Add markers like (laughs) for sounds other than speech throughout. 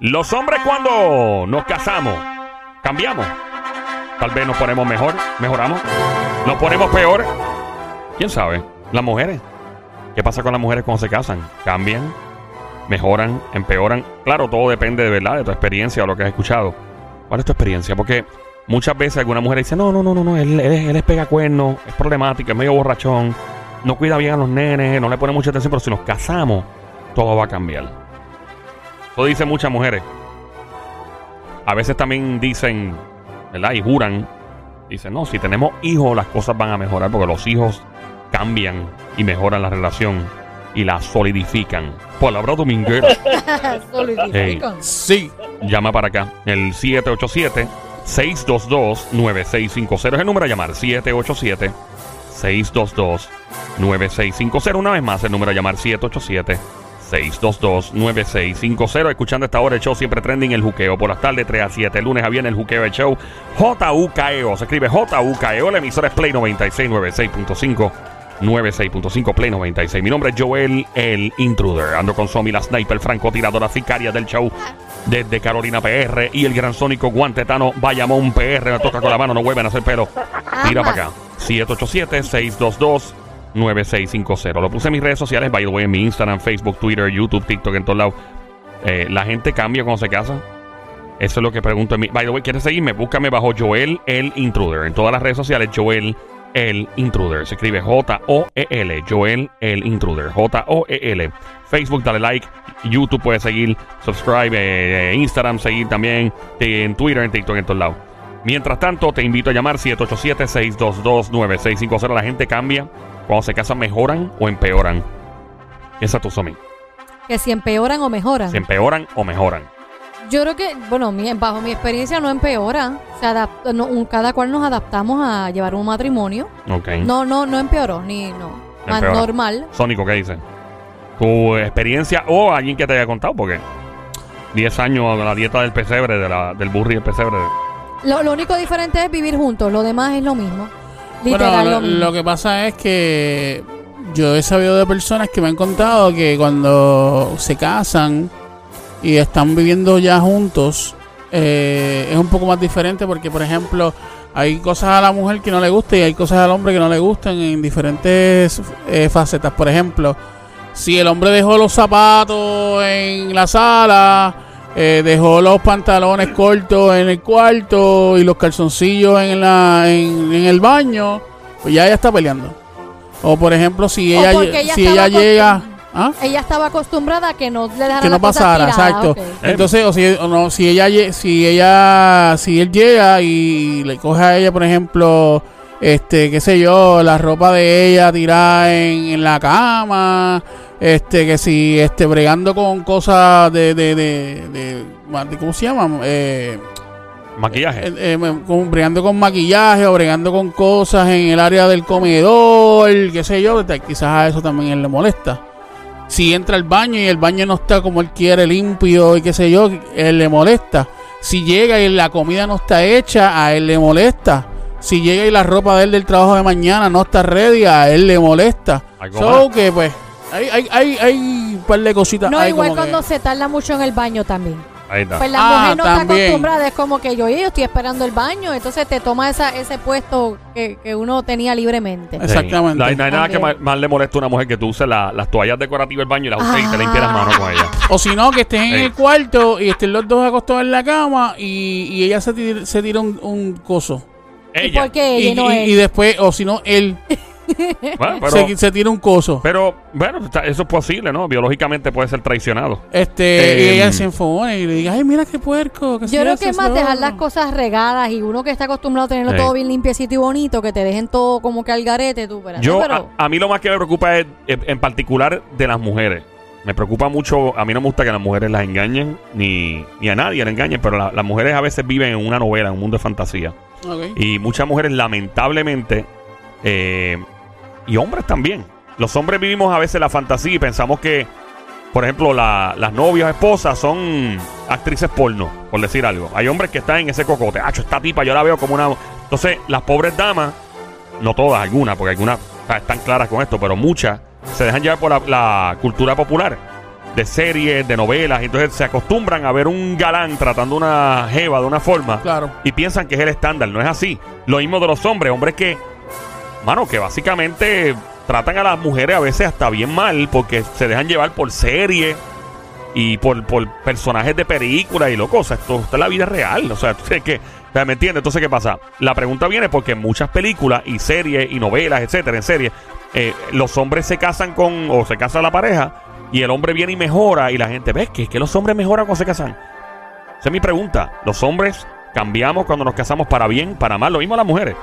Los hombres cuando nos casamos, cambiamos. Tal vez nos ponemos mejor, mejoramos. Nos ponemos peor. ¿Quién sabe? Las mujeres. ¿Qué pasa con las mujeres cuando se casan? ¿Cambian? ¿Mejoran? ¿Empeoran? Claro, todo depende de verdad, de tu experiencia o lo que has escuchado. ¿Cuál es tu experiencia? Porque muchas veces alguna mujer dice, no, no, no, no, no, él, él, él es pegacuerno, es problemático, es medio borrachón, no cuida bien a los nenes, no le pone mucha atención, pero si nos casamos, todo va a cambiar. Eso dicen muchas mujeres. A veces también dicen, ¿verdad? Y juran, dicen, no, si tenemos hijos, las cosas van a mejorar porque los hijos cambian y mejoran la relación y la solidifican. Palabra dominguera. (laughs) Solidifican. Sí. Llama para acá. El 787-622-9650 es el número a llamar. 787-622-9650. Una vez más, el número a llamar. 787-622-9650. Escuchando esta hora el show siempre trending el juqueo. Por las tardes 3 a 7. El lunes a viernes el juqueo el show. J-U-K-E-O. Se escribe J-U-K-E-O. La emisora es Play 96, 96.5. 96.5 Play 96. Mi nombre es Joel el Intruder. Ando con Somi, la sniper francotiradora sicaria del show desde Carolina PR y el gran sónico guantetano Bayamón PR. Me toca con la mano, no vuelven a hacer pelo. Tira para acá. 787-622-9650. Lo puse en mis redes sociales, by the way, en mi Instagram, Facebook, Twitter, YouTube, TikTok, en todos lados. Eh, la gente cambia cuando se casa. Eso es lo que pregunto en mi. By the way, ¿quieres seguirme? Búscame bajo Joel el Intruder. En todas las redes sociales, Joel el Intruder. Se escribe J-O-E-L. Joel el Intruder. J-O-E-L. Facebook, dale like. YouTube puedes seguir. Subscribe. eh, Instagram, seguir también. eh, En Twitter, en TikTok, en todos lados. Mientras tanto, te invito a llamar 787-622-9650. La gente cambia. Cuando se casan, mejoran o empeoran. Piensa tú, Somi. Que si empeoran o mejoran. ¿Se empeoran o mejoran? Yo creo que, bueno, mi- bajo mi experiencia no empeora. Se adapta, no, un- cada cual nos adaptamos a llevar un matrimonio. Ok. No, no, no empeoró, ni no. Más Empeora. normal. Sónico, ¿qué dice? Tu experiencia o alguien que te haya contado, porque 10 años la dieta del pesebre, de la, del burri y el pesebre. Lo, lo único diferente es vivir juntos, lo demás es lo mismo. Bueno, Literal, lo mismo. lo que pasa es que yo he sabido de personas que me han contado que cuando se casan y están viviendo ya juntos, eh, es un poco más diferente porque, por ejemplo, hay cosas a la mujer que no le gustan y hay cosas al hombre que no le gustan en diferentes eh, facetas. Por ejemplo, si el hombre dejó los zapatos en la sala, eh, dejó los pantalones cortos en el cuarto y los calzoncillos en, la, en, en el baño, pues ya ella está peleando. O por ejemplo, si ella, si ella llega... ¿ah? Ella estaba acostumbrada a que no le dejaran que no pasara, exacto. Entonces, o si, o no, si ella, si ella, si él llega y le coge a ella, por ejemplo, este, qué sé yo, la ropa de ella tirada en, en la cama, este, que si, este, bregando con cosas de, de, de, de- ¿cómo se llama? Eh, Maquillaje. eh, eh, con- bregando con maquillaje o bregando con cosas en el área del comedor, qué sé yo, quizás a eso también él le molesta. Si entra al baño y el baño no está como él quiere, limpio y qué sé yo, él le molesta. Si llega y la comida no está hecha, a él le molesta. Si llega y la ropa de él del trabajo de mañana no está ready, a él le molesta. So que pues, hay, hay, hay, hay un par de cositas. No, ahí igual como que- cuando se tarda mucho en el baño también. Ahí está. Pues la Ah, mujer no está también. acostumbrada, es como que yo, yo estoy esperando el baño, entonces te toma esa, ese puesto que, que uno tenía libremente. Eh. exactamente. Sí. No hay, no hay nada que También. más, más le moleste a una mujer que tú uses la- las toallas decorativas del baño y las uses y te limpias las manos con ella. O si no, que estés en Ey. el cuarto y estén los dos acostados en la cama y, y ella se tira, se tira un, un coso. ¿Y Ella. por qué ella Y, no y- él? y después, o si no, él (laughs) (laughs) Bueno, pero, se, se tira un coso. pero, bueno, está- eso es posible, ¿no? Biológicamente puede ser traicionado. este. Y ella se enfogone y le diga, ay, mira qué puerco. que Yo creo que es más eso". dejar las cosas regadas y uno que está acostumbrado a tenerlo Sí. todo bien limpiecito y bonito, que te dejen todo como que al garete, tú, espérate, Yo, pero a, a mí lo más que me preocupa es, en particular, de las mujeres. Me preocupa mucho, a mí no me gusta que las mujeres las engañen, ni, ni a nadie las engañen, pero la- las mujeres a veces viven en una novela, en un mundo de fantasía. Y muchas mujeres, lamentablemente, eh, y hombres también. Los hombres vivimos a veces la fantasía y pensamos que, por ejemplo, la- las novias, esposas son actrices porno, por decir algo. Hay hombres que están en ese cocote. Acho, esta tipa yo la veo como una. Entonces, las pobres damas, no todas, algunas, porque algunas están claras con esto, pero muchas se dejan llevar por la, la cultura popular. de series, de novelas. Entonces se acostumbran a ver un galán tratando una jeva de una forma. Claro. Y piensan que es el estándar. No es así. Lo mismo de los hombres. Hombres que, mano, que básicamente tratan a las mujeres a veces hasta bien mal porque se dejan llevar por series y por, por personajes de películas y loco, o sea, esto, es la vida real, o sea, sabes que, o ¿me entiendes? Entonces, ¿qué pasa? La pregunta viene porque en muchas películas y series y novelas, etcétera, en series, eh, los hombres se casan con, o se casa la pareja, y el hombre viene y mejora, y la gente, ¿ves que, que los hombres mejoran cuando se casan? Esa es mi pregunta. ¿Los hombres cambiamos cuando nos casamos para bien, para mal? Lo mismo las mujeres.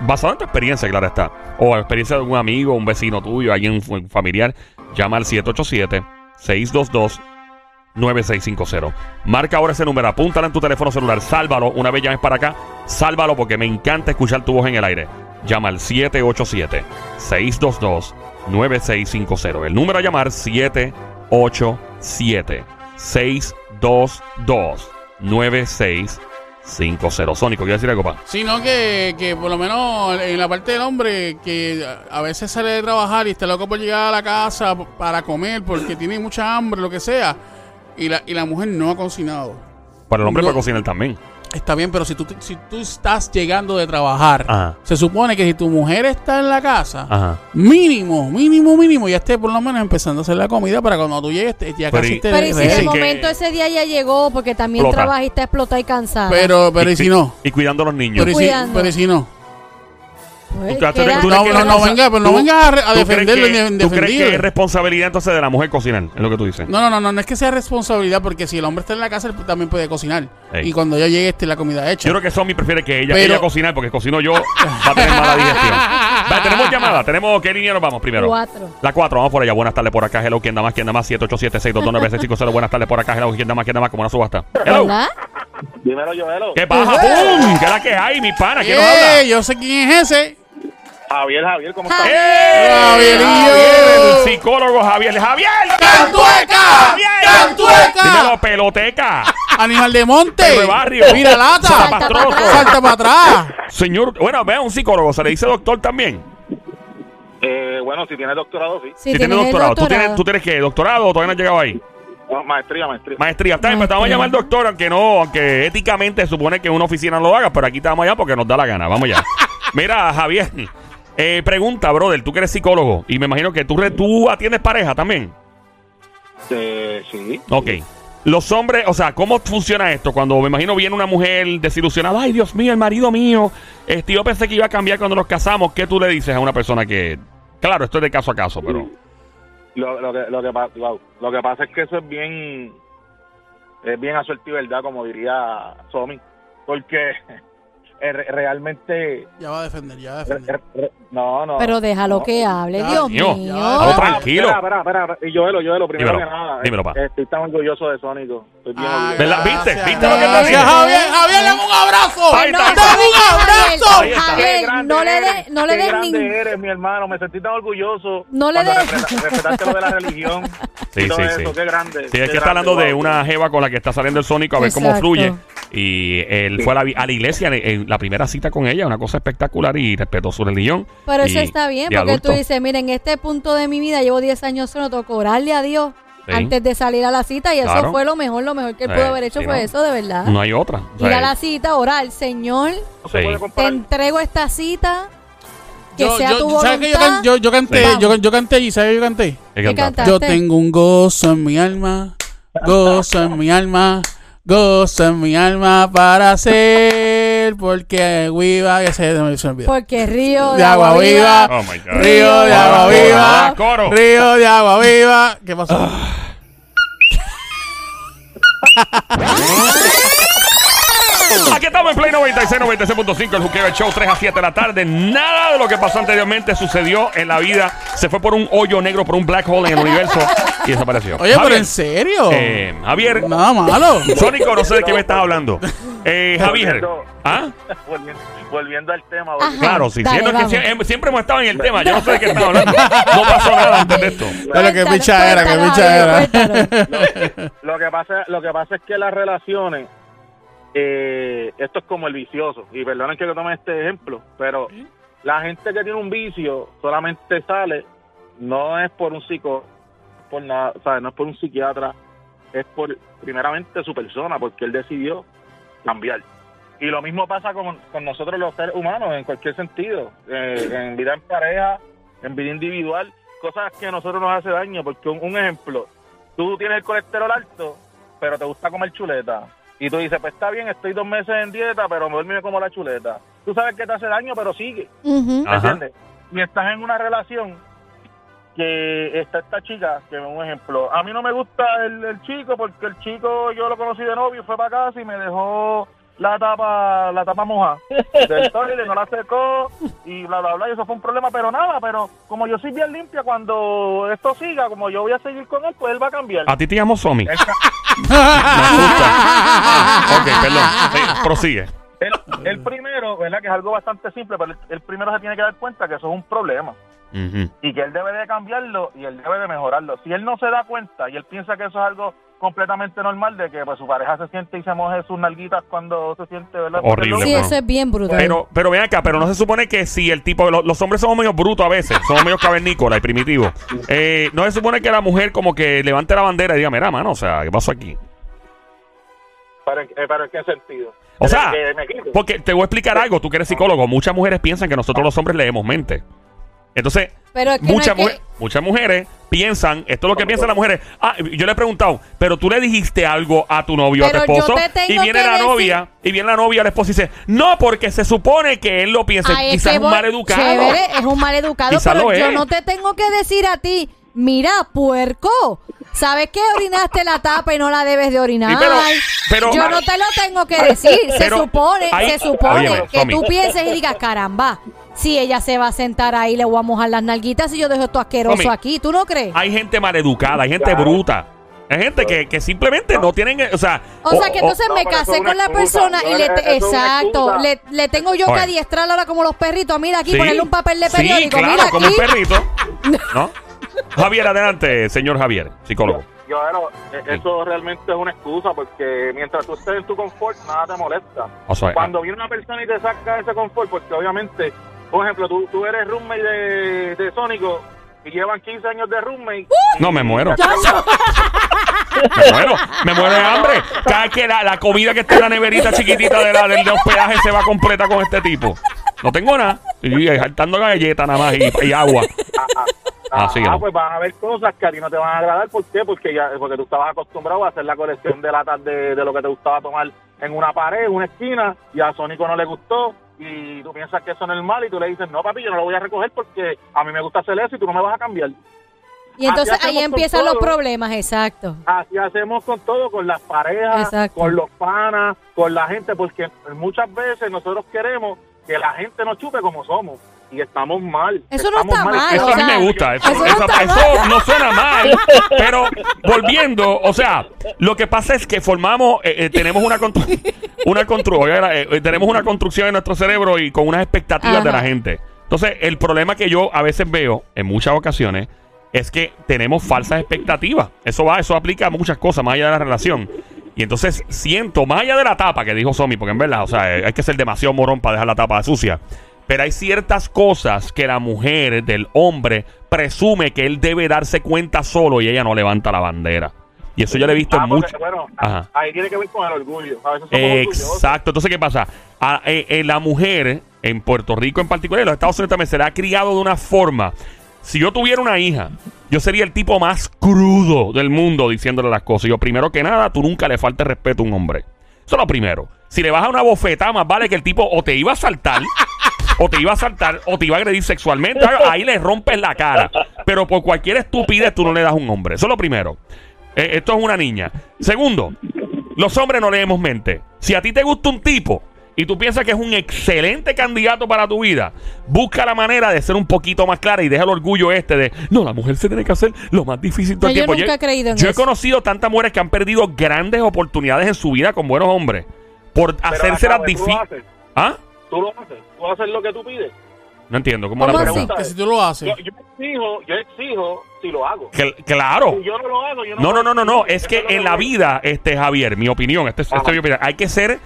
Basado en tu experiencia, claro está. O la experiencia de un amigo, un vecino tuyo, alguien familiar. Llama al 787-622-9650. Marca ahora ese número, apúntala en tu teléfono celular, sálvalo. Una vez llames para acá, sálvalo porque me encanta escuchar tu voz en el aire. Llama al 787-622-9650. El número a llamar 787-622-9650. Sónico, ¿quieres decir algo, pa? Sino que, que por lo menos en la parte del hombre que a veces sale de trabajar y está loco por llegar a la casa para comer porque tiene mucha hambre, lo que sea, y la, y la mujer no ha cocinado. Para el hombre No. puede cocinar también. Está bien, pero si tú, si tú estás llegando de trabajar, Ajá. se supone que si tu mujer está en la casa, Ajá. mínimo, mínimo, mínimo, ya esté por lo menos empezando a hacer la comida para cuando tú llegues te- ya Pero casi y- esté Pero y si de momento ese día ya llegó, porque también Explota. trabajista explota y cansada. Pero, pero y si no, Y cuidando a los niños. pero y si, Cuidando. pero y si no. Pues, Tú- No, no, no cosa- venga, pero no tú- venga a, a ¿Tú crees defenderlo ni ¿Tú crees que es responsabilidad entonces de la mujer cocinar? Es lo que tú dices. No, no, no, no, no es que sea responsabilidad, porque si el hombre está en la casa, él también puede cocinar. Ey. Y cuando ella llegue, esté la comida hecha. Yo creo que Somi prefiere que ella, Pero- ella cocinar porque cocino yo, va a tener mala digestión. Va, tenemos llamada, tenemos qué línea nos vamos primero. Cuatro. La 4, vamos por allá. Buenas tardes por acá. Hello, ¿quién da más? ¿Quién da más? 787-622-9650. Buenas tardes por acá. Hello, ¿quién da más? ¿Quién da más? Como una subasta. Hello. ¿Verdad? Dímelo, Joelo. ¿Qué pasa? ¡Pum! ¿Qué es la que hay, mi pana? ¿Quién nos habla? ¡Eh! Yo sé quién es ese. Javier, Javier, ¿cómo estás? ¡Eh! Javier, el psicólogo Javier. ¡Javier! ¡Cantueca! ¡Javier! ¡Cantueca! Dímelo, peloteca. Animal de monte. Perro de barrio. Mira lata. Salta para atrás. Señor, bueno, vea un psicólogo, se le dice doctor también. Eh, bueno, si tienes doctorado, sí. Sí, Si tienes tiene doctorado. ¿Tú tienes. ¿Tú tienes qué? ¿Doctorado o todavía no has llegado ahí? No, maestría, maestría. Maestría. Está bien, vamos a llamar doctor, aunque no, aunque éticamente se supone que una oficina no lo haga, pero aquí te vamos allá porque nos da la gana. Vamos allá. (laughs) Mira, Javier, eh, pregunta, brother, tú que eres psicólogo y me imagino que tú, re- tú atiendes pareja también. Eh, sí. Ok. Los hombres, o sea, ¿cómo funciona esto? Cuando me imagino viene una mujer desilusionada, ay Dios mío, el marido mío, este, yo pensé que iba a cambiar cuando nos casamos, ¿qué tú le dices a una persona que, claro, esto es de caso a caso, pero... Lo, lo, que, lo, que, wow. lo que pasa es que eso es bien, es bien a suerte y verdad, como diría Somi. Porque eh, re- realmente, Ya va a defender, ya va a defender. re- no, no. Pero déjalo no. que hable, Ya, Dios mío. mío. Ya, Déjalo tranquilo. Espera, espera, espera. Y Joelo, Joelo, primero Dímelo, que nada. dímelo, pa. eh, Estoy tan orgulloso de Sónico. Estoy bien Ah, orgulloso. ¿Verdad? ¿Viste? ¿Viste lo que Gracias, dije? Javier, Javier, dame un abrazo. Está. Dame un Javier, abrazo. Está. Javier, no le des, no le des grande ningún. eres, mi hermano. Me sentí tan orgulloso. No le des- respeta- (laughs) Respetaste lo de la religión. Sí, sí, sí. Qué grande. Sí, es que está hablando de una jeva con la que está saliendo el Sónico a ver cómo fluye. Y él fue a la, vi- a la iglesia en, en la primera cita con ella, una cosa espectacular y respetó su religión. Pero eso Y- está bien, porque adulto. tú dices, mira, en este punto de mi vida llevo 10 años solo, tengo que orarle a Dios Sí. antes de salir a la cita y eso fue lo mejor, lo mejor que él Sí, pudo haber hecho sí, fue no. eso, de verdad. No hay otra. O sea, Ir a la cita, orar, Señor, te entrego esta cita, que Yo- sea yo- tu ¿sabes voluntad. que yo, can- yo, yo canté, yo, yo canté y ¿sabes qué yo canté? Yo tengo un gozo en mi alma, gozo en mi alma, gozo en mi alma para porque viva, que se, se me olvidó. Porque río De agua viva, Oh my God. río de agua Coro, viva, coro. río de agua viva. ¿Qué pasó? (laughs) Aquí estamos en Play 96, 96.5, el Juqueo Show, 3 a 7 de la tarde. Nada de lo que pasó anteriormente sucedió en la vida. Se fue por un hoyo negro, por un black hole en el universo (laughs) y desapareció. Oye, pero en serio. eh, Javier, Nada malo. Sónico, no sé de qué me estás hablando. (laughs) Eh, Javier, Volviendo- ¿ah? (laughs) Volviendo, volviendo al tema. Volviendo- Claro, sí, Dale, siendo que vamos. siempre, siempre hemos estado en el tema. Yo no sé de qué estás hablando. (laughs) No pasó nada antes de esto. Cuéntalo, picha era, qué cuéntalo, picha era. (laughs) Lo que pasa, lo que pasa es que las relaciones, eh, esto es como el vicioso. Y perdonen que yo tome este ejemplo, pero la gente que tiene un vicio solamente sale, no es por un psico, por nada, ¿sabes? No es por un psiquiatra, es por, primeramente, su persona, porque él decidió cambiar. Y lo mismo pasa con, con nosotros los seres humanos, en cualquier sentido, eh, en vida en pareja, en vida individual, cosas que a nosotros nos hace daño, porque un, un ejemplo, tú tienes el colesterol alto, pero te gusta comer chuleta. Y tú dices, pues está bien, estoy dos meses en dieta, pero me como la chuleta. Tú sabes que te hace daño, pero sigue. Ujú. ¿Me Ajá. entiendes? Y estás en una relación que está esta chica, que es un ejemplo. A mí no me gusta el, el chico porque el chico yo lo conocí de novio, fue para casa y me dejó la tapa la tapa moja del (laughs) toilet, no la secó y bla, bla, bla. Y eso fue un problema, pero nada, pero como yo soy bien limpia, cuando esto siga, como yo voy a seguir con él, pues él va a cambiar. A ti te llamo Somi. Él, (laughs) ok, perdón. Sí, prosigue. él primero, ¿verdad? Que es algo bastante simple, pero él, él primero se tiene que dar cuenta que eso es un problema. Y que él debe de cambiarlo y él debe de mejorarlo. Si él no se da cuenta y él piensa que eso es algo completamente normal de que pues su pareja se siente y se moje sus nalguitas cuando se siente, ¿verdad? Horrible, Sí, eso es bien brutal. Pero, pero ven acá, pero no se supone que si el tipo, lo- los hombres somos medio brutos a veces, somos medio cavernícolas y primitivos. Eh, no se supone que la mujer como que levante la bandera y diga, mira, mano, o sea, ¿qué pasó aquí? ¿Pero, en- eh, en qué sentido? O sea. Porque te voy a explicar algo, tú que eres psicólogo, muchas mujeres piensan que nosotros los hombres leemos mente. Entonces, Pero es que no muchas, que- mujeres piensan, esto es lo que piensan las mujeres. Ah, yo le he preguntado, pero tú le dijiste algo a tu novio o a tu Pero esposo y viene la decir- novia y viene la novia, la esposa y dice, no, porque se supone que él lo piensa, Ay, quizás es un mal educado. Chévere, es un mal educado, pero yo no te tengo que decir a ti, mira, puerco, ¿sabes que orinaste la tapa y no la debes de orinar? Sí, pero- pero- yo no te lo tengo que decir. se Pero supone, hay- se supone Óyeme, que Tommy. tú pienses y digas, caramba, si ella se va a sentar ahí, le voy a mojar las nalguitas y yo dejo esto asqueroso Tommy, aquí, ¿tú no crees? Hay gente maleducada, hay gente Claro. bruta. Hay gente que, que simplemente no tienen, o sea... O sea que entonces no, me casé con la excusa, persona y le... exacto, le, le tengo yo que adiestrar ahora como los perritos. Mira aquí, Sí. ponerle un papel de Sí, periódico. claro, mira como aquí. un perrito. (laughs) ¿No? Javier, adelante, señor Javier, psicólogo. Yo, bueno, eh, eso realmente es una excusa porque mientras tú estés en tu confort, nada te molesta. O sea, Cuando viene una persona y te saca de ese confort, porque obviamente, por ejemplo, tú, tú eres roommate de, de Sónico y llevan 15 años de roommate. No, me muero. Me muero, me muero de hambre. Cada vez que la, la comida que está en la neverita chiquitita de la, del de hospedaje se va completa con este tipo. No tengo nada. Y saltando galletas nada más y, y agua. Ah, Así ah, no. pues van a haber cosas que a ti no te van a agradar. ¿Por qué? Porque ya porque tú estabas acostumbrado a hacer la colección de latas de, de lo que te gustaba tomar en una pared, en una esquina, y a Sónico no le gustó. Y tú piensas que eso no es normal y tú le dices, no, papi, yo no lo voy a recoger porque a mí me gusta hacer eso y tú no me vas a cambiar. Y entonces ahí empiezan los problemas, exacto. Así hacemos con todo, con las parejas, Exacto. con los panas, con la gente, porque muchas veces nosotros queremos que la gente nos chupe como somos y estamos mal. Eso no estamos está mal, Eso o a mí sea, me gusta. Eso, eso no eso- está eso mal. no suena mal. Pero volviendo, o sea, lo que pasa es que formamos, eh, eh, tenemos una, constru- (laughs) una constru- eh, tenemos una construcción en nuestro cerebro y con unas expectativas de la gente. Entonces, el problema que yo a veces veo en muchas ocasiones es que tenemos falsas expectativas. Eso va, eso aplica a muchas cosas más allá de la relación. Y entonces siento, más allá de la tapa que dijo Somi, porque en verdad, o sea, hay que ser demasiado morón para dejar la tapa sucia. Pero hay ciertas cosas que la mujer del hombre presume que él debe darse cuenta solo y ella no levanta la bandera. Y eso yo lo he visto Ah, en mucho. Bueno, Ajá. ahí tiene que ver con el orgullo. A veces. Exacto. Entonces, ¿qué pasa? A- eh, eh, la mujer en Puerto Rico en particular, en los Estados Unidos también, se le ha criado de una forma. Si yo tuviera una hija, yo sería el tipo más crudo del mundo diciéndole las cosas. Yo, primero que nada, tú nunca le faltes respeto a un hombre. Eso es lo primero. Si le vas a una bofetada, más vale que el tipo o te iba a saltar, (laughs) o te iba a saltar, o te iba a agredir sexualmente. Ahí le rompes la cara. Pero por cualquier estupidez tú no le das a un hombre. Eso es lo primero. Eh, esto es una niña. Segundo, los hombres no leemos mente. Si a ti te gusta un tipo y tú piensas que es un excelente candidato para tu vida, busca la manera de ser un poquito más clara y deja el orgullo este de, no, la mujer se tiene que hacer lo más difícil todo el Yo tiempo. nunca he creído en yo he conocido tantas mujeres que han perdido grandes oportunidades en su vida con buenos hombres por hacerse las acá, ¿tú lo difíciles. ¿Ah? Tú lo haces. Tú haces lo que tú pides. No entiendo. ¿Cómo, ¿Cómo la pregunta? Que si tú lo haces. Yo, yo exijo, yo exijo si lo hago. Cl- claro. Si yo no lo hago, yo no No, no, no, no, no. Es que en la vida, este Javier, mi opinión, este, este es mi opinión, hay que ser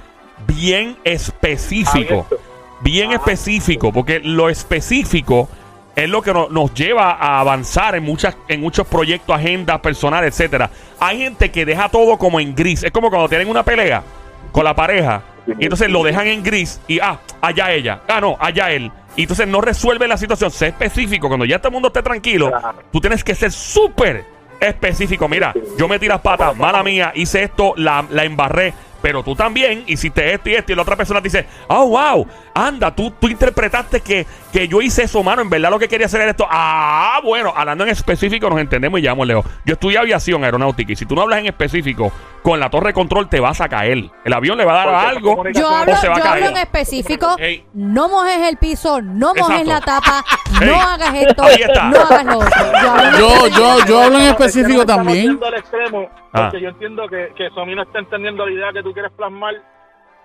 bien específico. Abierto. Bien Ajá. específico, porque lo específico es lo que no- nos lleva a avanzar en muchas en muchos proyectos, agendas personales, etcétera. Hay gente que deja todo como en gris. Es como cuando tienen una pelea con la pareja y entonces lo dejan en gris y ah, allá ella, ah no, allá él. Y entonces no resuelve la situación. Sé específico. Cuando ya todo el mundo esté tranquilo, tú tienes que ser súper específico. Mira, yo metí las patas, mala mía, hice esto, la, la embarré. Pero tú también hiciste esto y esto. Y la otra persona te dice, oh, wow, anda, tú, tú interpretaste que, que yo hice eso, mano. En verdad lo que quería hacer era esto. Ah, bueno, hablando en específico nos entendemos y llamamos, Leo. Yo estudié aviación aeronáutica y si tú no hablas en específico, con la torre de control te vas a caer. El avión le va a dar Porque algo. Yo O hablo, se va a yo hablo caer. en específico. Ey. No mojes el piso, no mojes Exacto. la tapa, (laughs) Ey. no hagas esto, Ahí está. no hagas lo otro. Yo hablo en Yo, yo, yo hablo en específico también. extremo, Ah. porque yo entiendo que, que Somi no está entendiendo la idea que tú quieres plasmar,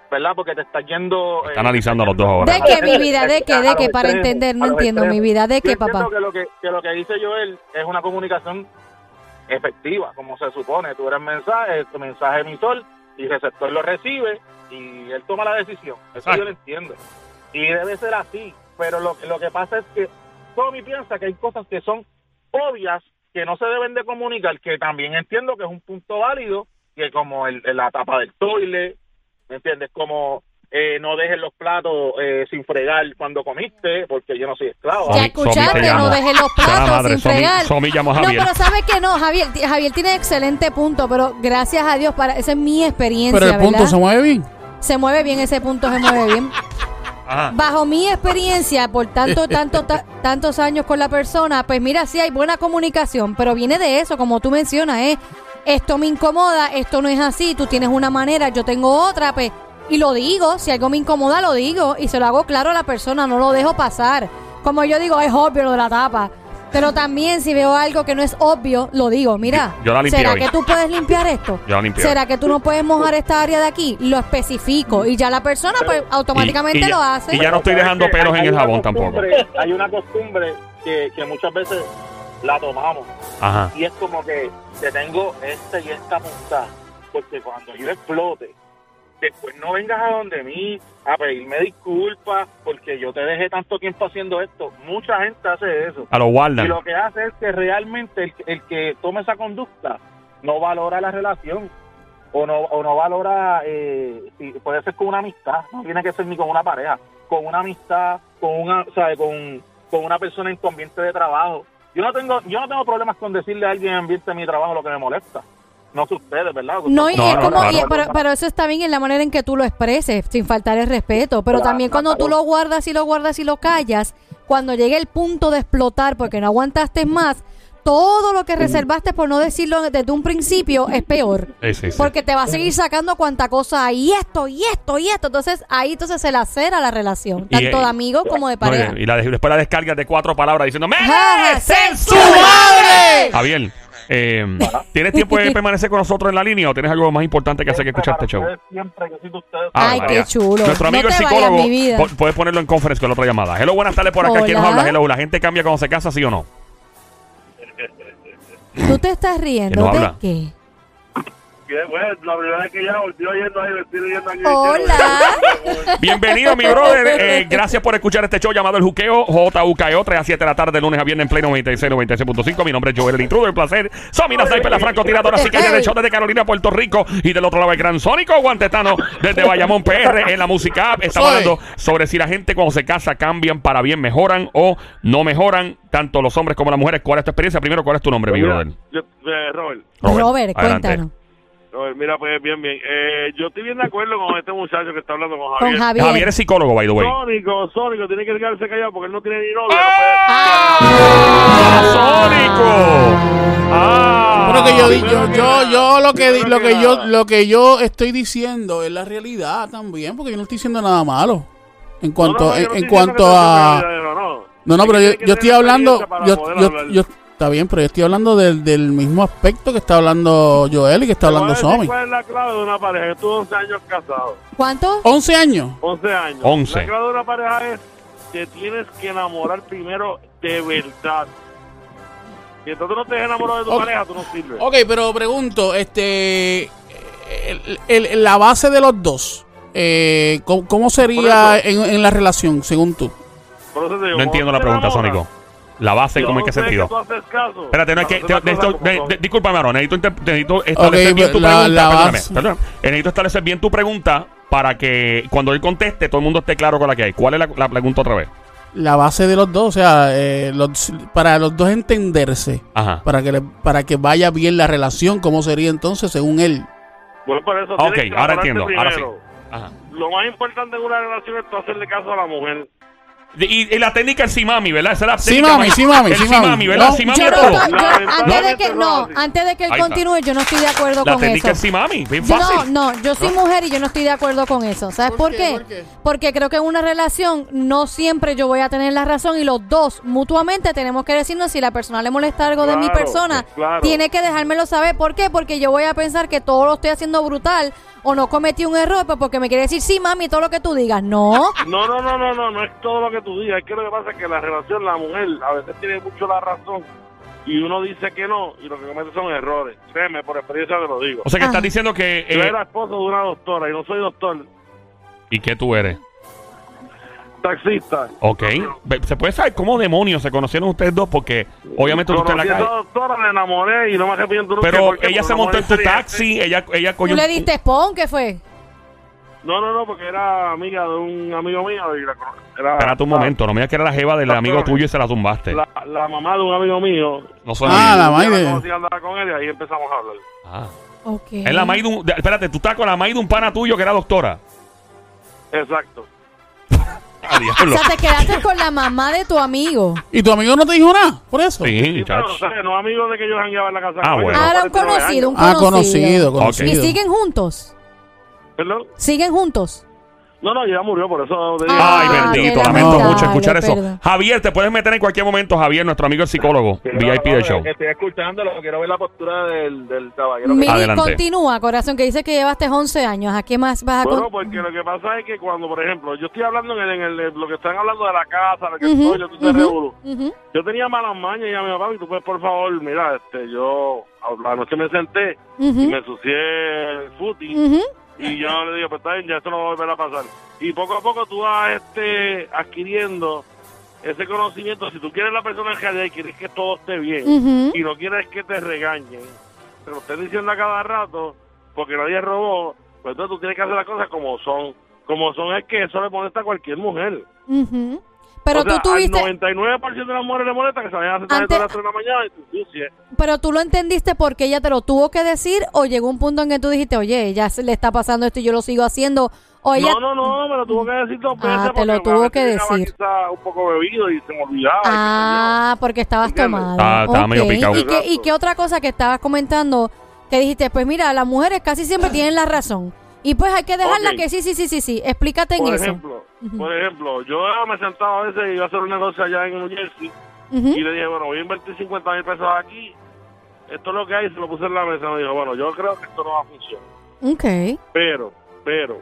¿verdad? Porque te está yendo... Está analizando a los dos ahora. ¿De qué, mi vida? ¿De qué? ¿De qué? Para extremos, entender, no entiendo, mi vida. ¿De qué, papá? que lo que, que lo que dice Joel es una comunicación efectiva, como se supone. Tú eres mensaje, tu mensaje emisor y el receptor lo recibe y él toma la decisión. Eso yo lo entiendo. Y debe ser así. Pero lo, lo que pasa es que Tommy piensa que hay cosas que son obvias que no se deben de comunicar, que también entiendo que es un punto válido, que como el, la tapa del toile, ¿me entiendes? Como eh, no dejes los platos eh, sin fregar cuando comiste, porque yo no soy esclavo. Ya escuchaste, te no dejes los platos madre, sin fregar. Somi llamó a No, pero ¿sabes que no? Javier, Javier tiene excelente punto, pero gracias a Dios, para esa es mi experiencia, Pero el punto ¿verdad? se mueve bien. Se mueve bien, ese punto se mueve bien. Ajá. (laughs) Bajo mi experiencia, por tanto, (laughs) tanto, ta- tantos años con la persona, pues mira, sí hay buena comunicación, pero viene de eso, como tú mencionas, ¿eh? Esto me incomoda, esto no es así, tú tienes una manera, yo tengo otra, pues, y lo digo, si algo me incomoda, lo digo, y se lo hago claro a la persona, no lo dejo pasar. Como yo digo, es obvio lo de la tapa. Pero también si veo algo que no es obvio, lo digo, mira, Yo- yo la limpié ¿será hoy. que tú puedes limpiar (laughs) esto? Yo la limpié ¿Será que tú no puedes mojar esta área de aquí? Lo especifico y ya la persona pues automáticamente Y- y ya- lo hace. y ya no estoy ¿Sabes dejando pelos en el jabón tampoco. Hay una costumbre que, que muchas veces la tomamos Ajá. y es como que te tengo esta y esta puntada, porque cuando yo explote, después no vengas a donde mí a pedirme disculpas porque yo te dejé tanto tiempo haciendo esto. Mucha gente hace eso. A lo Y guardan. lo que hace es que realmente el, el que toma esa conducta no valora la relación o no, o no valora, eh, si- puede ser con una amistad, no tiene que ser ni con una pareja, con una amistad, con una, ¿sabe? Con, con una persona en de trabajo. Yo no tengo yo no tengo problemas con decirle a alguien en de mi trabajo lo que me molesta. No sé ustedes, ¿verdad? No, y es no, como, y- pero, pero eso está bien en la manera en que tú lo expreses, sin faltar el respeto. Pero Claro, también cuando tú lo guardas y lo guardas y lo callas, cuando llegue el punto de explotar porque no aguantaste más, todo lo que reservaste por no decirlo desde un principio es peor. Sí, sí, sí. Porque te va a seguir sacando cuanta cosa hay, y esto, y esto, y esto. Entonces ahí entonces se lacera la relación, tanto eh, de amigo como de No, pareja. y la, después la descarga de cuatro palabras diciendo Ajá, ¡Merece ¡su su madre! Javier, eh, ¿tienes tiempo de permanecer con nosotros en la línea o tienes algo más importante que hacer que escuchar este show? Siempre que ustedes Ah, Ay, María. qué chulo. Nuestro amigo No el psicólogo, puedes ponerlo en conference con la otra llamada. Hello, buenas tardes por acá. ¿Quién nos habla? Hello, ¿la gente cambia cuando se casa, sí o no? ¿Tú te estás riendo ¿Quién nos de habla? qué? Bueno, la primera vez que ya volvió yendo a divertir yendo aquí. Hola. (laughs) Bienvenido, mi brother. (laughs) Eh, gracias por escuchar este show llamado El Juqueo, JUKEO, 3 a 7 de la tarde, de lunes a viernes en Play 96, 96.5. Mi nombre es Joel, el intruder, el placer. Soy la Sniper, la francotiradora, así que del show desde Carolina, Puerto Rico. Y del otro lado el gran Sónico, Guantetano, desde Bayamón, PR, en la música app. Estamos Soy. hablando sobre si la gente cuando se casa cambian para bien, mejoran o no mejoran, tanto los hombres como las mujeres. ¿Cuál es tu experiencia? Primero, ¿cuál es tu nombre, mi brother? Yo, eh, Robert, Robert, cuéntanos. Robert, mira, pues bien, bien. Eh, yo estoy bien de acuerdo con este muchacho que está hablando con Con Javier. Javier. Es psicólogo, by the way. Sónico, Sónico, tiene que quedarse callado porque él no tiene ni novia. ¡Ah! ¡Sónico! ¡Ah! Pero que yo, yo, yo, yo lo que lo que yo lo que yo estoy diciendo es la realidad también, porque yo no estoy diciendo nada malo. En cuanto en, en cuanto a No, no, pero yo, yo estoy hablando yo, yo, yo- está bien, pero yo estoy hablando del, del mismo aspecto que está hablando Joel y que está hablando Somi. ¿Cuál es la clave de una pareja? que estuvo 11 años casado. ¿Cuánto? 11 años. 11 años. 11. La clave de una pareja es que tienes que enamorar primero de verdad. Si entonces no te enamorado de tu pareja, tú no sirves. Ok, pero pregunto, este, el- el- la base de los dos, eh, ¿cómo, cómo sería eso. en, en la relación, según tú? Digo, No entiendo tú la pregunta, Sónico. La base, Yo ¿cómo en qué sentido? tú haces caso. Espérate, no es que. Como de- de- discúlpame, Aaron. Necesito, necesito establecer bien tu la- pregunta. la perdóname, base- perdóname. Eh, Necesito establecer bien tu pregunta para que cuando él conteste todo el mundo esté claro con la que hay. ¿Cuál es la, la pregunta otra vez? La base de los dos, o sea, eh, los- para los dos entenderse, Ajá. para que le- para que vaya bien la relación, ¿cómo sería entonces según él? Bueno, por eso Ok, ahora entiendo, ahora sí. Ajá. Lo más importante en una relación es tú hacerle caso a la mujer. Y, y la técnica es sí, mami, ¿verdad? Esa es la Sí, técnica mami, más- sí, mami, el sí, sí, mami. mami, ¿verdad? No, Sí, mami Yo es no yo- antes de que no antes de que él continúe, yo no estoy de acuerdo La con técnica eso. es sí, mami. Bien Yo no, fácil. no, yo soy mujer y yo no estoy de acuerdo con eso. ¿Sabes por, ¿Por qué? qué? ¿Por qué? Porque creo que en una relación no siempre yo voy a tener la razón y los dos mutuamente tenemos que decirnos si la persona le molesta algo de mi persona, claro. tiene que dejármelo saber. ¿Por qué? Porque yo voy a pensar que todo lo estoy haciendo brutal o no cometí un error, pues porque me quiere decir sí, mami, todo lo que tú digas. No. No, no, no, no, no, no es todo lo que tú digas. Es que lo que pasa es que la relación, la mujer, a veces tiene mucho la razón y uno dice que no y lo que comete son errores. Créeme, por experiencia te lo digo. O sea que Ah. estás diciendo que. Yo eh, era esposo de una doctora y no soy doctor, ¿Y qué tú eres? taxista. Ok. ¿Se puede saber cómo demonios se conocieron ustedes dos? Porque obviamente tú estás en la Conocí calle. doctora, me enamoré y no me arrepiento nunca. Pero ella se montó en tu taxi, ella, ella ¿Tú cogió le un- diste spawn? ¿Qué fue? No, no, no, porque era amiga de un amigo mío y la, era, Espérate un momento, no me digas que era la jeva del La- amigo tuyo y se la tumbaste. La, la mamá de un amigo mío. No soy Ah, la la conocí, andaba con él y ahí empezamos a hablar. Ah. Ok. Es la maíz de un. de- espérate, tú estás con la maíz de un pana tuyo que era doctora. Exacto. (laughs) Ah, O diablo. sea, te quedaste con la mamá de tu amigo. ¿Y tu amigo no te dijo nada por eso? Sí, Sí, pero. ¿sabes? no amigo de que yo jangueaba en la casa. Ah, con él, bueno. Ah, era un 49 conocido, un. Ah, conocido, conocido. ¿Y siguen juntos? ¿Perdón? ¿Siguen juntos? No, no, ya murió, por eso te digo. Ay, Ah, bendito, lamento mucho escuchar eso. perdón. Javier, te puedes meter en cualquier momento, Javier, nuestro amigo el psicólogo, VIP del show. Estoy escuchando, lo quiero ver la postura del, del caballero. Continúa, corazón, que dice que llevaste 11 años. ¿A qué más vas a Bueno, porque lo que pasa es que cuando, por ejemplo, yo estoy hablando en, el, en el- lo que están hablando de la casa, lo que Ujú, estoy, lo que ujú. Yo tenía malas mañas y a mi papá, y tú puedes, por favor, mira, este, yo la noche me senté y me ensucié el footy ujú. Y yo le digo, pues está bien, ya esto no va a volver a pasar. Y poco a poco tú vas este, adquiriendo ese conocimiento. Si tú quieres la persona en realidad y quieres que todo esté bien y no quieres que te regañen, te lo estén diciendo a cada rato porque nadie robó, pues entonces tú tienes que hacer las cosas como son. Como son es que eso le molesta a cualquier mujer. Ujú. Pero O sea, tú tuviste, Al 99% de las mujeres le molesta que se vayan a sentar Antes- a las 3 de la mañana y te ensucie. pero tú lo entendiste porque ella te lo tuvo que decir o llegó un punto en que tú dijiste, oye, ya se le está pasando esto y yo lo sigo haciendo. O ella, No, no, no, me lo tuvo que decir dos veces. Ah, te lo tuvo que decir. quizá un poco bebido y se me olvidaba. Ah, porque estabas tomado. Ah, estaba medio picado. ¿Y qué, ¿Y Exacto. qué otra cosa que estabas comentando? Que dijiste, pues mira, las mujeres casi siempre tienen la razón. Y pues hay que dejarla que sí, sí, sí, sí, sí. Explícate en Por eso. Por ejemplo, yo me sentaba a veces y iba a hacer un negocio allá en New Jersey y le dije, bueno, voy a invertir 50 mil pesos aquí. Esto es lo que hay, se lo puse en la mesa. Me dijo, bueno, yo creo que esto no va a funcionar. Ok. Pero, pero,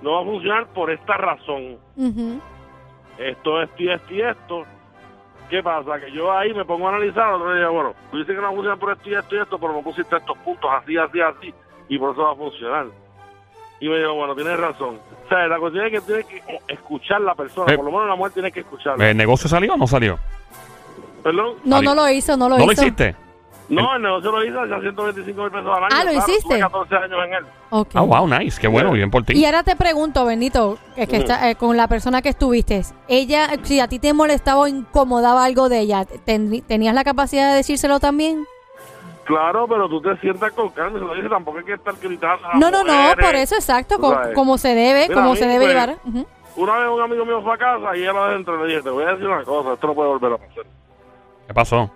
no va a funcionar por esta razón. Esto, esto y esto y esto. ¿Qué pasa? Que yo ahí me pongo a analizar, otro día, bueno, tú dices que no va a funcionar por esto y esto y esto, pero me pusiste estos puntos así, así, así, y por eso va a funcionar. Y me dijo, bueno, tienes razón. O sea, la cuestión es que tienes que escuchar a la persona, Eh, por lo menos la mujer tiene que escucharla. ¿El negocio salió o no salió? Perdón. No, no lo hizo, no lo ¿No lo hizo. hiciste? No, el negocio lo hice a 125 mil pesos al año. Ah, ¿lo claro, hiciste? Tuve 14 años en él. Ah, wow, nice. Qué bueno, bien por ti. Y ahora te pregunto, Bendito, que, que está, eh, con la persona que estuviste, ella, si a ti te molestaba o incomodaba algo de ella, ten- ¿tenías la capacidad de decírselo también? Claro, pero tú te sientas con calma, se lo dice, tampoco hay que estar gritando. No, no, no, mujeres. por eso, exacto, como se debe, Mira, como se debe pues, llevar. Una vez un amigo mío fue a casa y él adentro le dije, te voy a decir una cosa, esto no puede volver a pasar. ¿Qué pasó?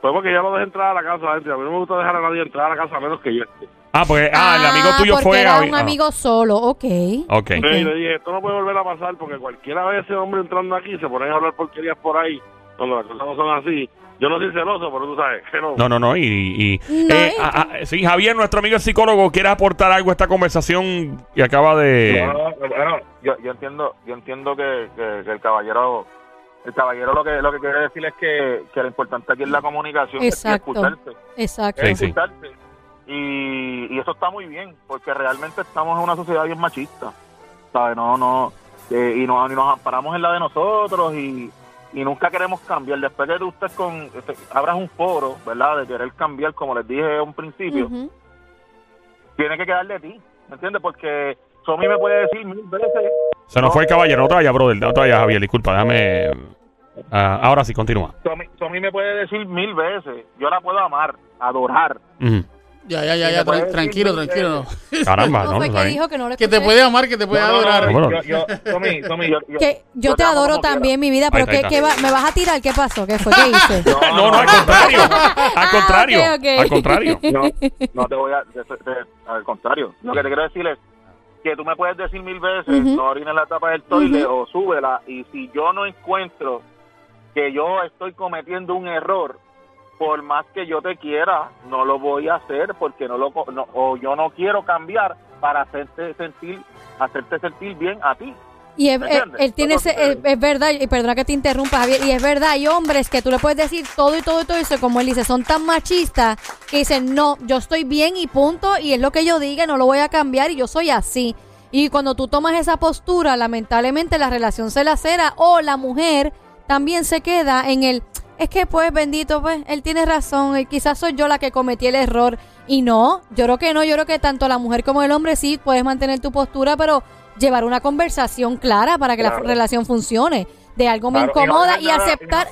Fue porque ya lo dejé entrar a la casa adentro. A mí no me gusta dejar a nadie entrar a la casa a menos que yo esté. Ah, porque ah, el amigo tuyo porque fue era a- un ah, amigo solo, ok. Ok. Le dije, esto no puede volver a pasar porque cualquiera ve a ese hombre entrando aquí se ponen a hablar porquerías por ahí cuando las cosas no son así. Yo no soy celoso, pero tú sabes que no. No, no, no. Y, y- No, eh, ah, ah, sí, Javier, nuestro amigo el psicólogo, quiere aportar algo a esta conversación y acaba de. No, bueno, yo, yo entiendo, yo entiendo que, que- que el caballero, el caballero lo que lo que quiere decir es que, que lo importante aquí es la comunicación, es Exacto. escucharse, Exacto. Es sí. escucharse. Y, y eso está muy bien, porque realmente estamos en una sociedad bien machista, ¿sabes? No, no, eh, y, no, y nos amparamos en la de nosotros y, y nunca queremos cambiar. Después de que usted con, este, abras un foro, ¿verdad? De querer cambiar, como les dije a un principio, tiene que quedar de ti, ¿me entiendes? Porque Somi me puede decir mil veces, Se nos fue el caballero. No te vayas, brother. No te vayas, Javier. Disculpa, déjame. Ah, ahora sí, continúa. Somi, Somi me puede decir mil veces, yo la puedo amar, adorar. Ujú. Ya, ya, ya, ya, tranquilo, tranquilo. (laughs) Caramba, No ¿no? Está que dijo que no le Que te puede amar, que te puede No, no, no, adorar. Yo, yo, yo, yo- Que yo te adoro también, quiera. mi vida, pero está, ¿qué, ahí qué va- ¿me vas a tirar? ¿Qué pasó? ¿Qué fue? ¿Qué (laughs) hice? No, no, al contrario. Al contrario. Ah. Al contrario. No, no te voy a... al contrario. Lo que te quiero decir es que tú me puedes decir mil veces, Ujú. no orines la tapa del toile o súbela, y si yo no encuentro que yo estoy cometiendo un error, por más que yo te quiera, no lo voy a hacer porque no lo... No, o yo no quiero cambiar para hacerte sentir hacerte sentir bien a ti. Y es, ¿Me él, tiene ese, es, sucede. es verdad, y perdona que te interrumpa, Javier, y es verdad, hay hombres que tú le puedes decir todo y todo y todo eso, como él dice, son tan machistas que dicen, no, yo estoy bien y punto, y es lo que yo diga, no lo voy a cambiar y yo soy así. Y cuando tú tomas esa postura, lamentablemente la relación se lacera o la mujer también se queda en el, es que pues bendito, pues él tiene razón, y quizás soy yo la que cometí el error. Y no, yo creo que no, yo creo que tanto la mujer como el hombre sí puedes mantener tu postura, pero llevar una conversación clara para que la relación funcione. De algo me Claro, y no incomoda y, aceptar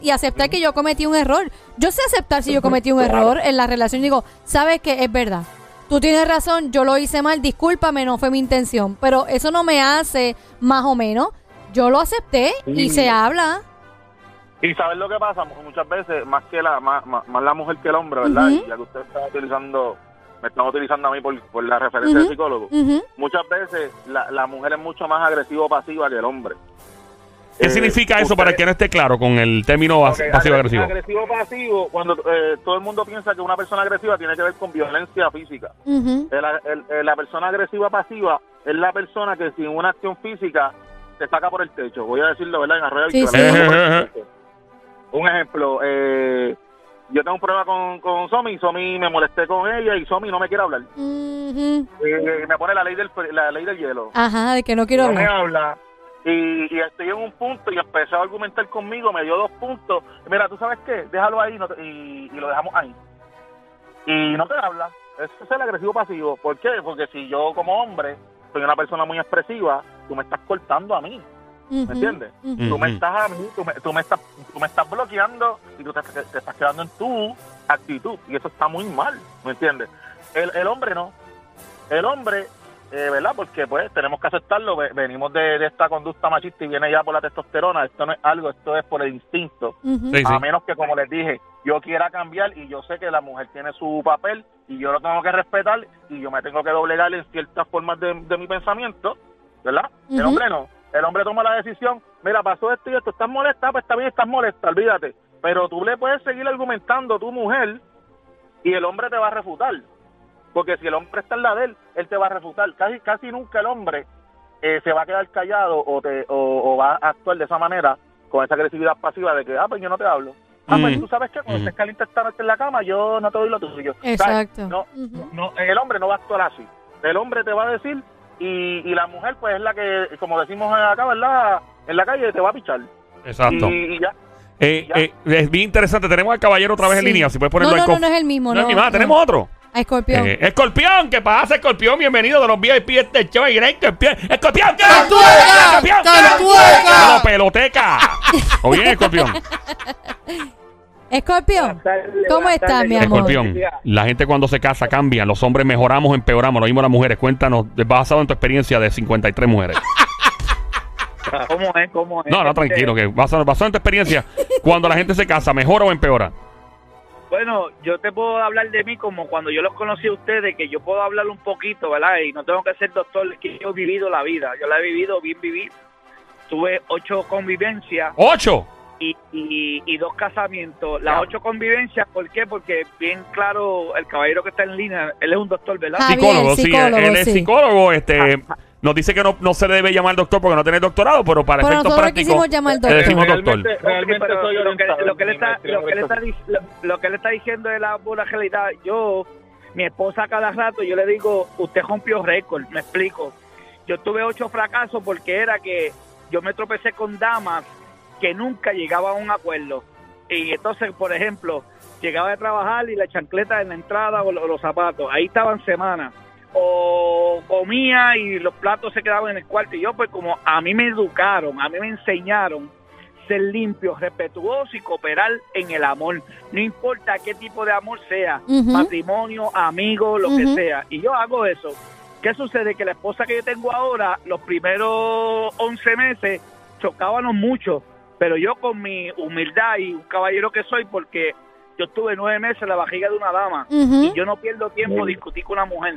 y aceptar que yo cometí un error. Yo sé aceptar si yo cometí un Claro. error en la relación. Digo, sabes que es verdad. Tú tienes razón, yo lo hice mal, discúlpame, no fue mi intención. Pero eso no me hace más o menos. Yo lo acepté y se habla. Y sabes lo que pasa, Mu- muchas veces, más que la más, más- la mujer que el hombre, ¿verdad? Y ya que usted está utilizando, me están utilizando a mí por, por la referencia del psicólogo, muchas veces la, la mujer es mucho más agresivo-pasiva que el hombre. ¿Qué Eh, significa eso usted- para el que no esté claro con el término pasivo-agresivo? Agresivo-pasivo, cuando eh, todo el mundo piensa que una persona agresiva tiene que ver con violencia física. Ujú. El- el- el- la persona agresiva-pasiva es la persona que sin una acción física te saca por el techo. Voy a decirlo, ¿verdad? En arroyo Sí, sí. (laughs) Un ejemplo, eh, yo tengo un problema con, con Somi, Somi me molesté con ella y Somi no me quiere hablar. Eh, me pone la ley del la ley del hielo. Ajá, de que no quiero no me hablar. habla y, y estoy en un punto y empezó a argumentar conmigo, me dio dos puntos. Mira, ¿tú sabes qué? Déjalo ahí no te- y, y lo dejamos ahí. Y no te habla. Eso es el agresivo pasivo. ¿Por qué? Porque si yo como hombre soy una persona muy expresiva, tú me estás cortando a mí. ¿Me entiendes? Ujú. Tú me estás a mí, tú me, tú me estás, tú me estás bloqueando y tú te, te- te estás quedando en tu actitud. Y eso está muy mal, ¿me entiendes? El, el hombre no. El hombre, eh, ¿verdad? Porque pues tenemos que aceptarlo. Ve- Venimos de, de esta conducta machista y viene ya por la testosterona. Esto no es algo, esto es por el instinto. Ujú. Sí, sí. A menos que, como les dije, yo quiera cambiar y yo sé que la mujer tiene su papel y yo lo tengo que respetar y yo me tengo que doblegar en ciertas formas de, de mi pensamiento, ¿verdad? El hombre no. El hombre toma la decisión, mira, pasó esto y esto, estás molesta, pues está bien, estás molesta, olvídate. Pero tú le puedes seguir argumentando a tu mujer y el hombre te va a refutar. Porque si el hombre está en la de él, él te va a refutar. Casi, casi nunca el hombre eh, se va a quedar callado o, te, o, o va a actuar de esa manera, con esa agresividad pasiva de que, ah, pues yo no te hablo. Ah, pues Mm. tú sabes que cuando Mm. estés caliente esta noche en la cama, yo no te doy lo tuyo. Exacto. No, no, el hombre no va a actuar así. El hombre te va a decir y, y la mujer pues es la que, como decimos acá, ¿verdad? En la calle te va a pichar. Exacto. Y, y ya. Eh, ya. eh, es bien interesante. Tenemos al caballero otra vez en línea. Si puedes no, ponerlo no, no, conf- no es el mismo. No es No, mi más, no. tenemos otro. A Escorpión. Eh, Escorpión, ¿qué pasa, Escorpión? Bienvenido de los VIP de este show. Y Escorpión, Escorpión, ¿qué? ¡Cantueca! ¡Cantueca! No, peloteca. (laughs) O bien, Escorpión. (laughs) Escorpión, ¿cómo estás, mi amor? Escorpión, la gente cuando se casa cambia. Los hombres mejoramos, empeoramos. Lo mismo las mujeres. Cuéntanos, basado en tu experiencia de 53 mujeres. (laughs) ¿Cómo es? ¿Cómo es? No, no, tranquilo, que basado, basado en tu experiencia, cuando la gente se casa, ¿mejora o empeora? Bueno, yo te puedo hablar de mí como cuando yo los conocí a ustedes, que yo puedo hablar un poquito, ¿verdad? Y no tengo que ser doctor, es que yo he vivido la vida. Yo la he vivido bien vivir. Tuve ocho convivencias ¡Ocho! Y, y, y dos casamientos. Las ocho convivencias, ¿por qué? Porque bien claro, el caballero que está en línea, él es un doctor, ¿verdad? Ah, psicólogo, sí, él es sí. psicólogo, este, nos dice que no, no se le debe llamar doctor porque no tiene doctorado, pero para Pero efectos prácticos le decimos doctor. Realmente, realmente pero soy lo que, lo que él está, mi lo que él está, maestría di- lo, lo que él está diciendo es la pura realidad. Yo, mi esposa cada rato, yo le digo, usted rompió récord, me explico. Yo tuve ocho fracasos porque era que yo me tropecé con damas que nunca llegaba a un acuerdo. Y entonces, por ejemplo, llegaba de trabajar y la chancleta en la entrada o lo- los zapatos, ahí estaban semanas. O comía y los platos se quedaban en el cuarto. Y yo, pues como a mí me educaron, a mí me enseñaron ser limpio, respetuoso y cooperar en el amor. No importa qué tipo de amor sea, matrimonio, amigo, lo que sea. Y yo hago eso. ¿Qué sucede? Que la esposa que yo tengo ahora, los primeros 11 meses, chocábamos mucho. Pero yo con mi humildad y un caballero que soy, porque yo estuve nueve meses en la barriga de una dama y yo no pierdo tiempo discutir con una mujer.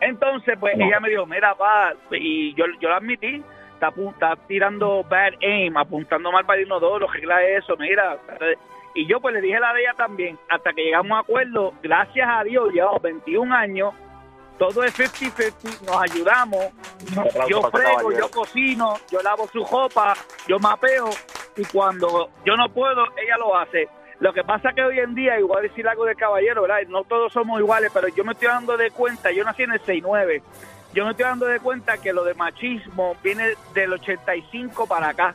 Entonces, pues ella me dijo, mira, pa, y yo, yo lo admití, está, está tirando bad aim, apuntando mal para el inodoro, regla eso, mira. Y yo pues le dije la de ella también, hasta que llegamos a acuerdo, gracias a Dios, llevamos 21 años, todo es 50-50, nos ayudamos, yo frego, yo cocino, yo lavo su ropa, yo mapeo, y cuando yo no puedo, ella lo hace. Lo que pasa que hoy en día, igual decir algo de caballero, ¿verdad? No todos somos iguales, pero yo me estoy dando de cuenta, yo nací en el 69, yo me estoy dando de cuenta que lo de machismo viene del 85 para acá,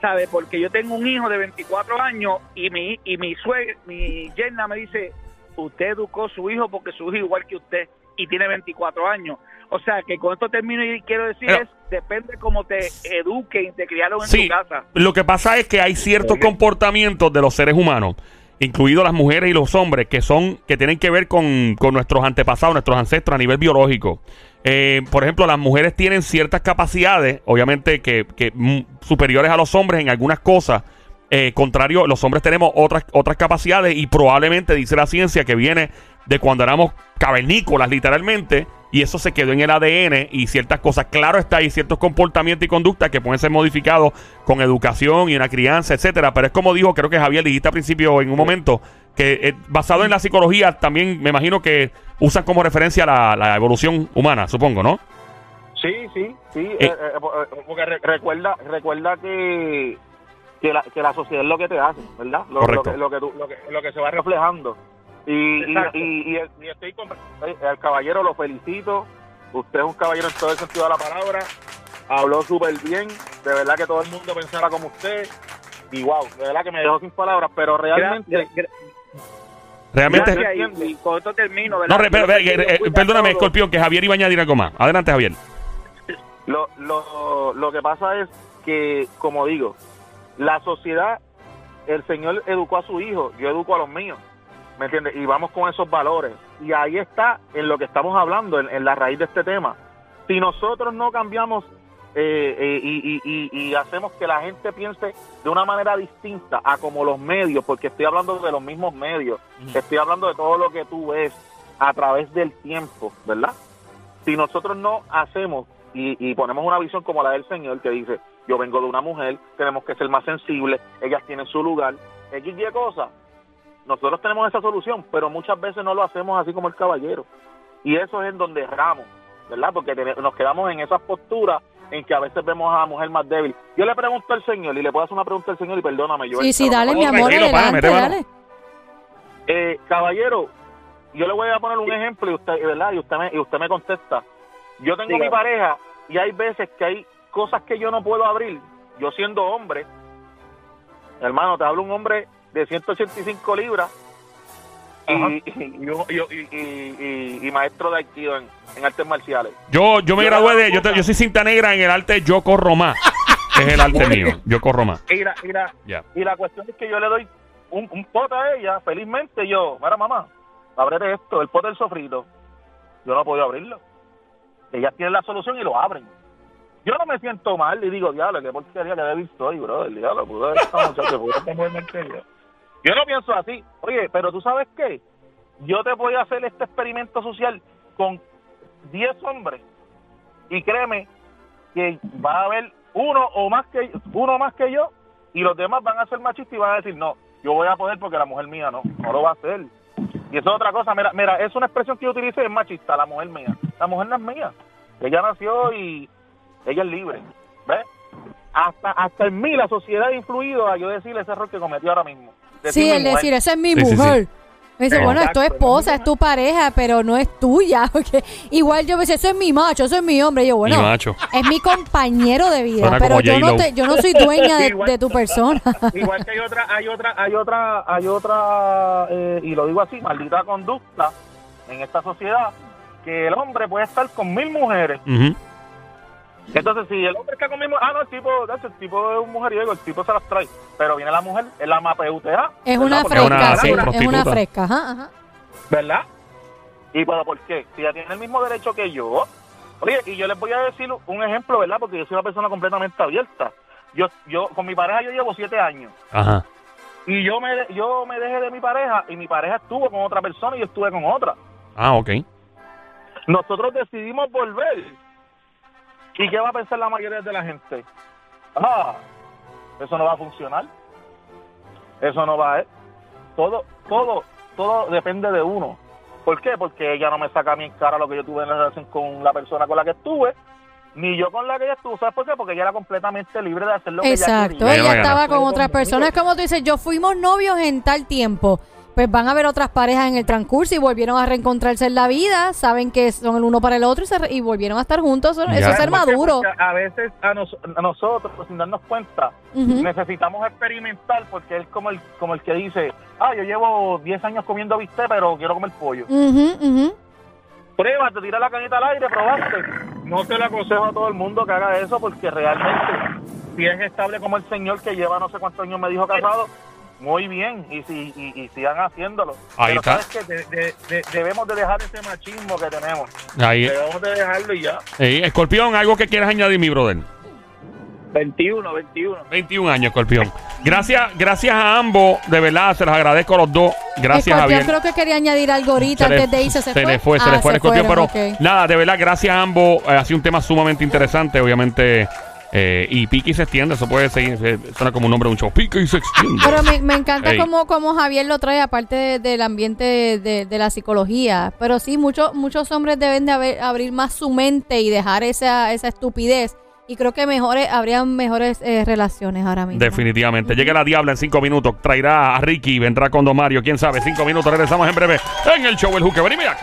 ¿sabes? Porque yo tengo un hijo de 24 años y mi, y mi suegra, mi yerna me dice, usted educó a su hijo porque su hijo es igual que usted y tiene 24 años. O sea, que con esto termino y quiero decir Pero- es, depende cómo te eduquen y te criaron en Sí, tu casa. lo que pasa es que hay ciertos comportamientos de los seres humanos, incluidos las mujeres y los hombres, que son que tienen que ver con, con nuestros antepasados, nuestros ancestros a nivel biológico. Eh, por ejemplo, las mujeres tienen ciertas capacidades, obviamente que, que, mm, superiores a los hombres en algunas cosas. Eh, contrario, los hombres tenemos otras, otras capacidades y probablemente dice la ciencia que viene de cuando éramos cavernícolas, literalmente, y eso se quedó en el ADN y ciertas cosas. Claro está, hay ciertos comportamientos y conductas que pueden ser modificados con educación y una crianza, etcétera. Pero es como dijo, creo que Javier dijiste al principio en un momento, que eh, basado en la psicología, también me imagino que usan como referencia la, la evolución humana, supongo, ¿no? Sí, sí, sí. Eh. eh, eh, porque re- recuerda, recuerda que, que, la, que la sociedad es lo que te hace, ¿verdad? Lo, Correcto. Lo, que, lo, que, tú- lo, que, lo que se va reflejando. Y, y, y, estoy con, eh, al caballero lo felicito. Usted es un caballero en todo el sentido de la palabra. Habló súper bien. De verdad que todo el mundo pensara como usted. Y wow, de verdad que me dejó sin palabras. Pero realmente. Gra- Realmente. gracias, y, y con esto termino, ¿verdad? No, que eh, eh, perdóname. Escorpión, que Javier iba a añadir algo más. Adelante, Javier. Lo, lo, lo que pasa es que, como digo, la sociedad, el Señor educó a su hijo, yo educo a los míos, ¿me entiendes? Y vamos con esos valores. Y ahí está en lo que estamos hablando, en, en la raíz de este tema. Si nosotros no cambiamos eh, eh, y, y- y- y hacemos que la gente piense de una manera distinta a como los medios, porque estoy hablando de los mismos medios, estoy hablando de todo lo que tú ves a través del tiempo, ¿verdad? si nosotros no hacemos y, y ponemos una visión como la del Señor que dice, yo vengo de una mujer, tenemos que ser más sensibles, ellas tienen su lugar, X y cosas, nosotros tenemos esa solución, pero muchas veces no lo hacemos así como el caballero. Y eso es en donde erramos, ¿verdad? Porque nos quedamos en esas posturas en que a veces vemos a la mujer más débil. Yo le pregunto al Señor, y le puedo hacer una pregunta al Señor, y perdóname, yo... Sí, sí, dale, mi amor, adelante, dale. eh, caballero, yo le voy a poner un ejemplo y usted, ¿verdad? Y usted me, y usted me contesta. Yo tengo mi pareja y hay veces que hay cosas que yo no puedo abrir. Yo siendo hombre, hermano, te hablo un hombre de 185 libras (laughs) y, y, maestro de Aikido en, artes marciales. Yo, yo me gradué de. Yo, yo soy cinta negra en el arte Yo corro más. es el (laughs) arte mío. Yo corro más. Y la, y la- y la cuestión es que yo le doy un, un pote a ella, felizmente yo, mira mamá, ábrete esto, el pote del sofrito. Yo no puedo abrirlo. Ellas tienen la solución y lo abren. Yo no me siento mal y digo, diablo, qué porquería que débil soy, bro. El diablo, pudo haber esta mujer que yo. Yo no pienso así. Oye, pero tú sabes qué? Yo te voy a hacer este experimento social con 10 hombres y créeme que va a haber uno o más que uno más que yo y los demás van a ser machistas y van a decir no yo voy a poder porque la mujer mía no no lo va a hacer y eso es otra cosa mira mira es una expresión que yo utilicé es machista la mujer mía la mujer no es mía ella nació y ella es libre ¿ves? hasta hasta en mí la sociedad ha influido a yo decirle ese error que cometió ahora mismo Sí, el mujer. decir, esa es mi Sí, sí, sí. mujer. Me dice, bueno, es tu esposa, es tu pareja, pero no es tuya. (laughs) porque igual yo me dice, eso es mi macho, eso es mi hombre. Y yo, bueno, Mi macho. es mi compañero de vida, Suena pero yo no, te, yo no soy dueña de, (laughs) Igual. de tu persona. (laughs) Igual que hay otra, hay otra, hay otra, hay otra, eh, y lo digo así, maldita conducta en esta sociedad, que el hombre puede estar con mil mujeres. Ujú. Entonces, si el hombre está con mil mujeres, ah, no, el tipo, el tipo es un mujeriego, el tipo se las trae. Pero viene la mujer, es la mapeutea. Es ¿verdad? una Porque Es una- fresca, sí, es una fresca. Ajá, ajá. ¿Verdad? ¿Y pero por qué? Si ella tiene el mismo derecho que yo. Oye, y yo les voy a decir un ejemplo, ¿verdad? Porque yo soy una persona completamente abierta. Yo, yo con mi pareja yo llevo siete años. Ajá. Y yo me, de- yo me dejé de mi pareja y mi pareja estuvo con otra persona y yo estuve con otra. Ah, ok. Nosotros decidimos volver. ¿Y qué va a pensar la mayoría de la gente? Ah, eso no va a funcionar. Eso no va a... Todo, todo, todo depende de uno. ¿Por qué? Porque ella no me saca a mí en cara lo que yo tuve en la relación con la persona con la que estuve, ni yo con la que ella estuvo. ¿Sabes por qué? Porque ella era completamente libre de hacer lo que Exacto, ella Me quería. la ella estaba con otras personas. Como tú dices, yo fuimos novios en tal tiempo. Pues van a haber otras parejas en el transcurso y volvieron a reencontrarse en la vida. Saben que son el uno para el otro y, se re- y volvieron a estar juntos. Eso, es ser maduro. A veces a, nos- a nosotros, sin darnos cuenta, necesitamos experimentar porque él como el como el que dice, ah, yo llevo 10 años comiendo bistec, pero quiero comer pollo. Ujú, ujú. Prueba, te tira la canita al aire, probaste. No te lo aconsejo a todo el mundo que haga eso porque realmente, si es estable como el señor que lleva no sé cuántos años me dijo casado, muy bien, y, si, y, y sigan haciéndolo. Ahí Pero está. sabes que de- de- de- debemos de dejar ese machismo que tenemos. Ahí. Debemos de dejarlo y ya. Ey, Escorpión, algo que quieras añadir, mi brother. 21, 21. 21 años, Escorpión. Gracias, gracias a ambos, de verdad, se los agradezco a los dos. Gracias, Escorpión, Javier. creo que quería añadir algo ahorita Se antes de irse. ¿Se, se fue? le fue, se Ah, le fue el escorpión, pero nada, de verdad, gracias a ambos. eh, ha sido un tema sumamente interesante, obviamente. Eh, y pique y se extiende, eso puede seguir, eh, suena como un nombre de un show. Pique y se extiende. Pero me, me encanta Ey. cómo, cómo Javier lo trae, aparte de- del ambiente de, de la psicología. Pero sí, muchos muchos hombres deben de haber- abrir más su mente y dejar esa, esa estupidez. Y creo que mejores habrían mejores eh, relaciones ahora mismo. Definitivamente. Llega la Diabla en cinco minutos. Traerá a Ricky, vendrá con Don Mario. Quién sabe. Cinco minutos. Regresamos en breve en el show El Juque. Vení, mira.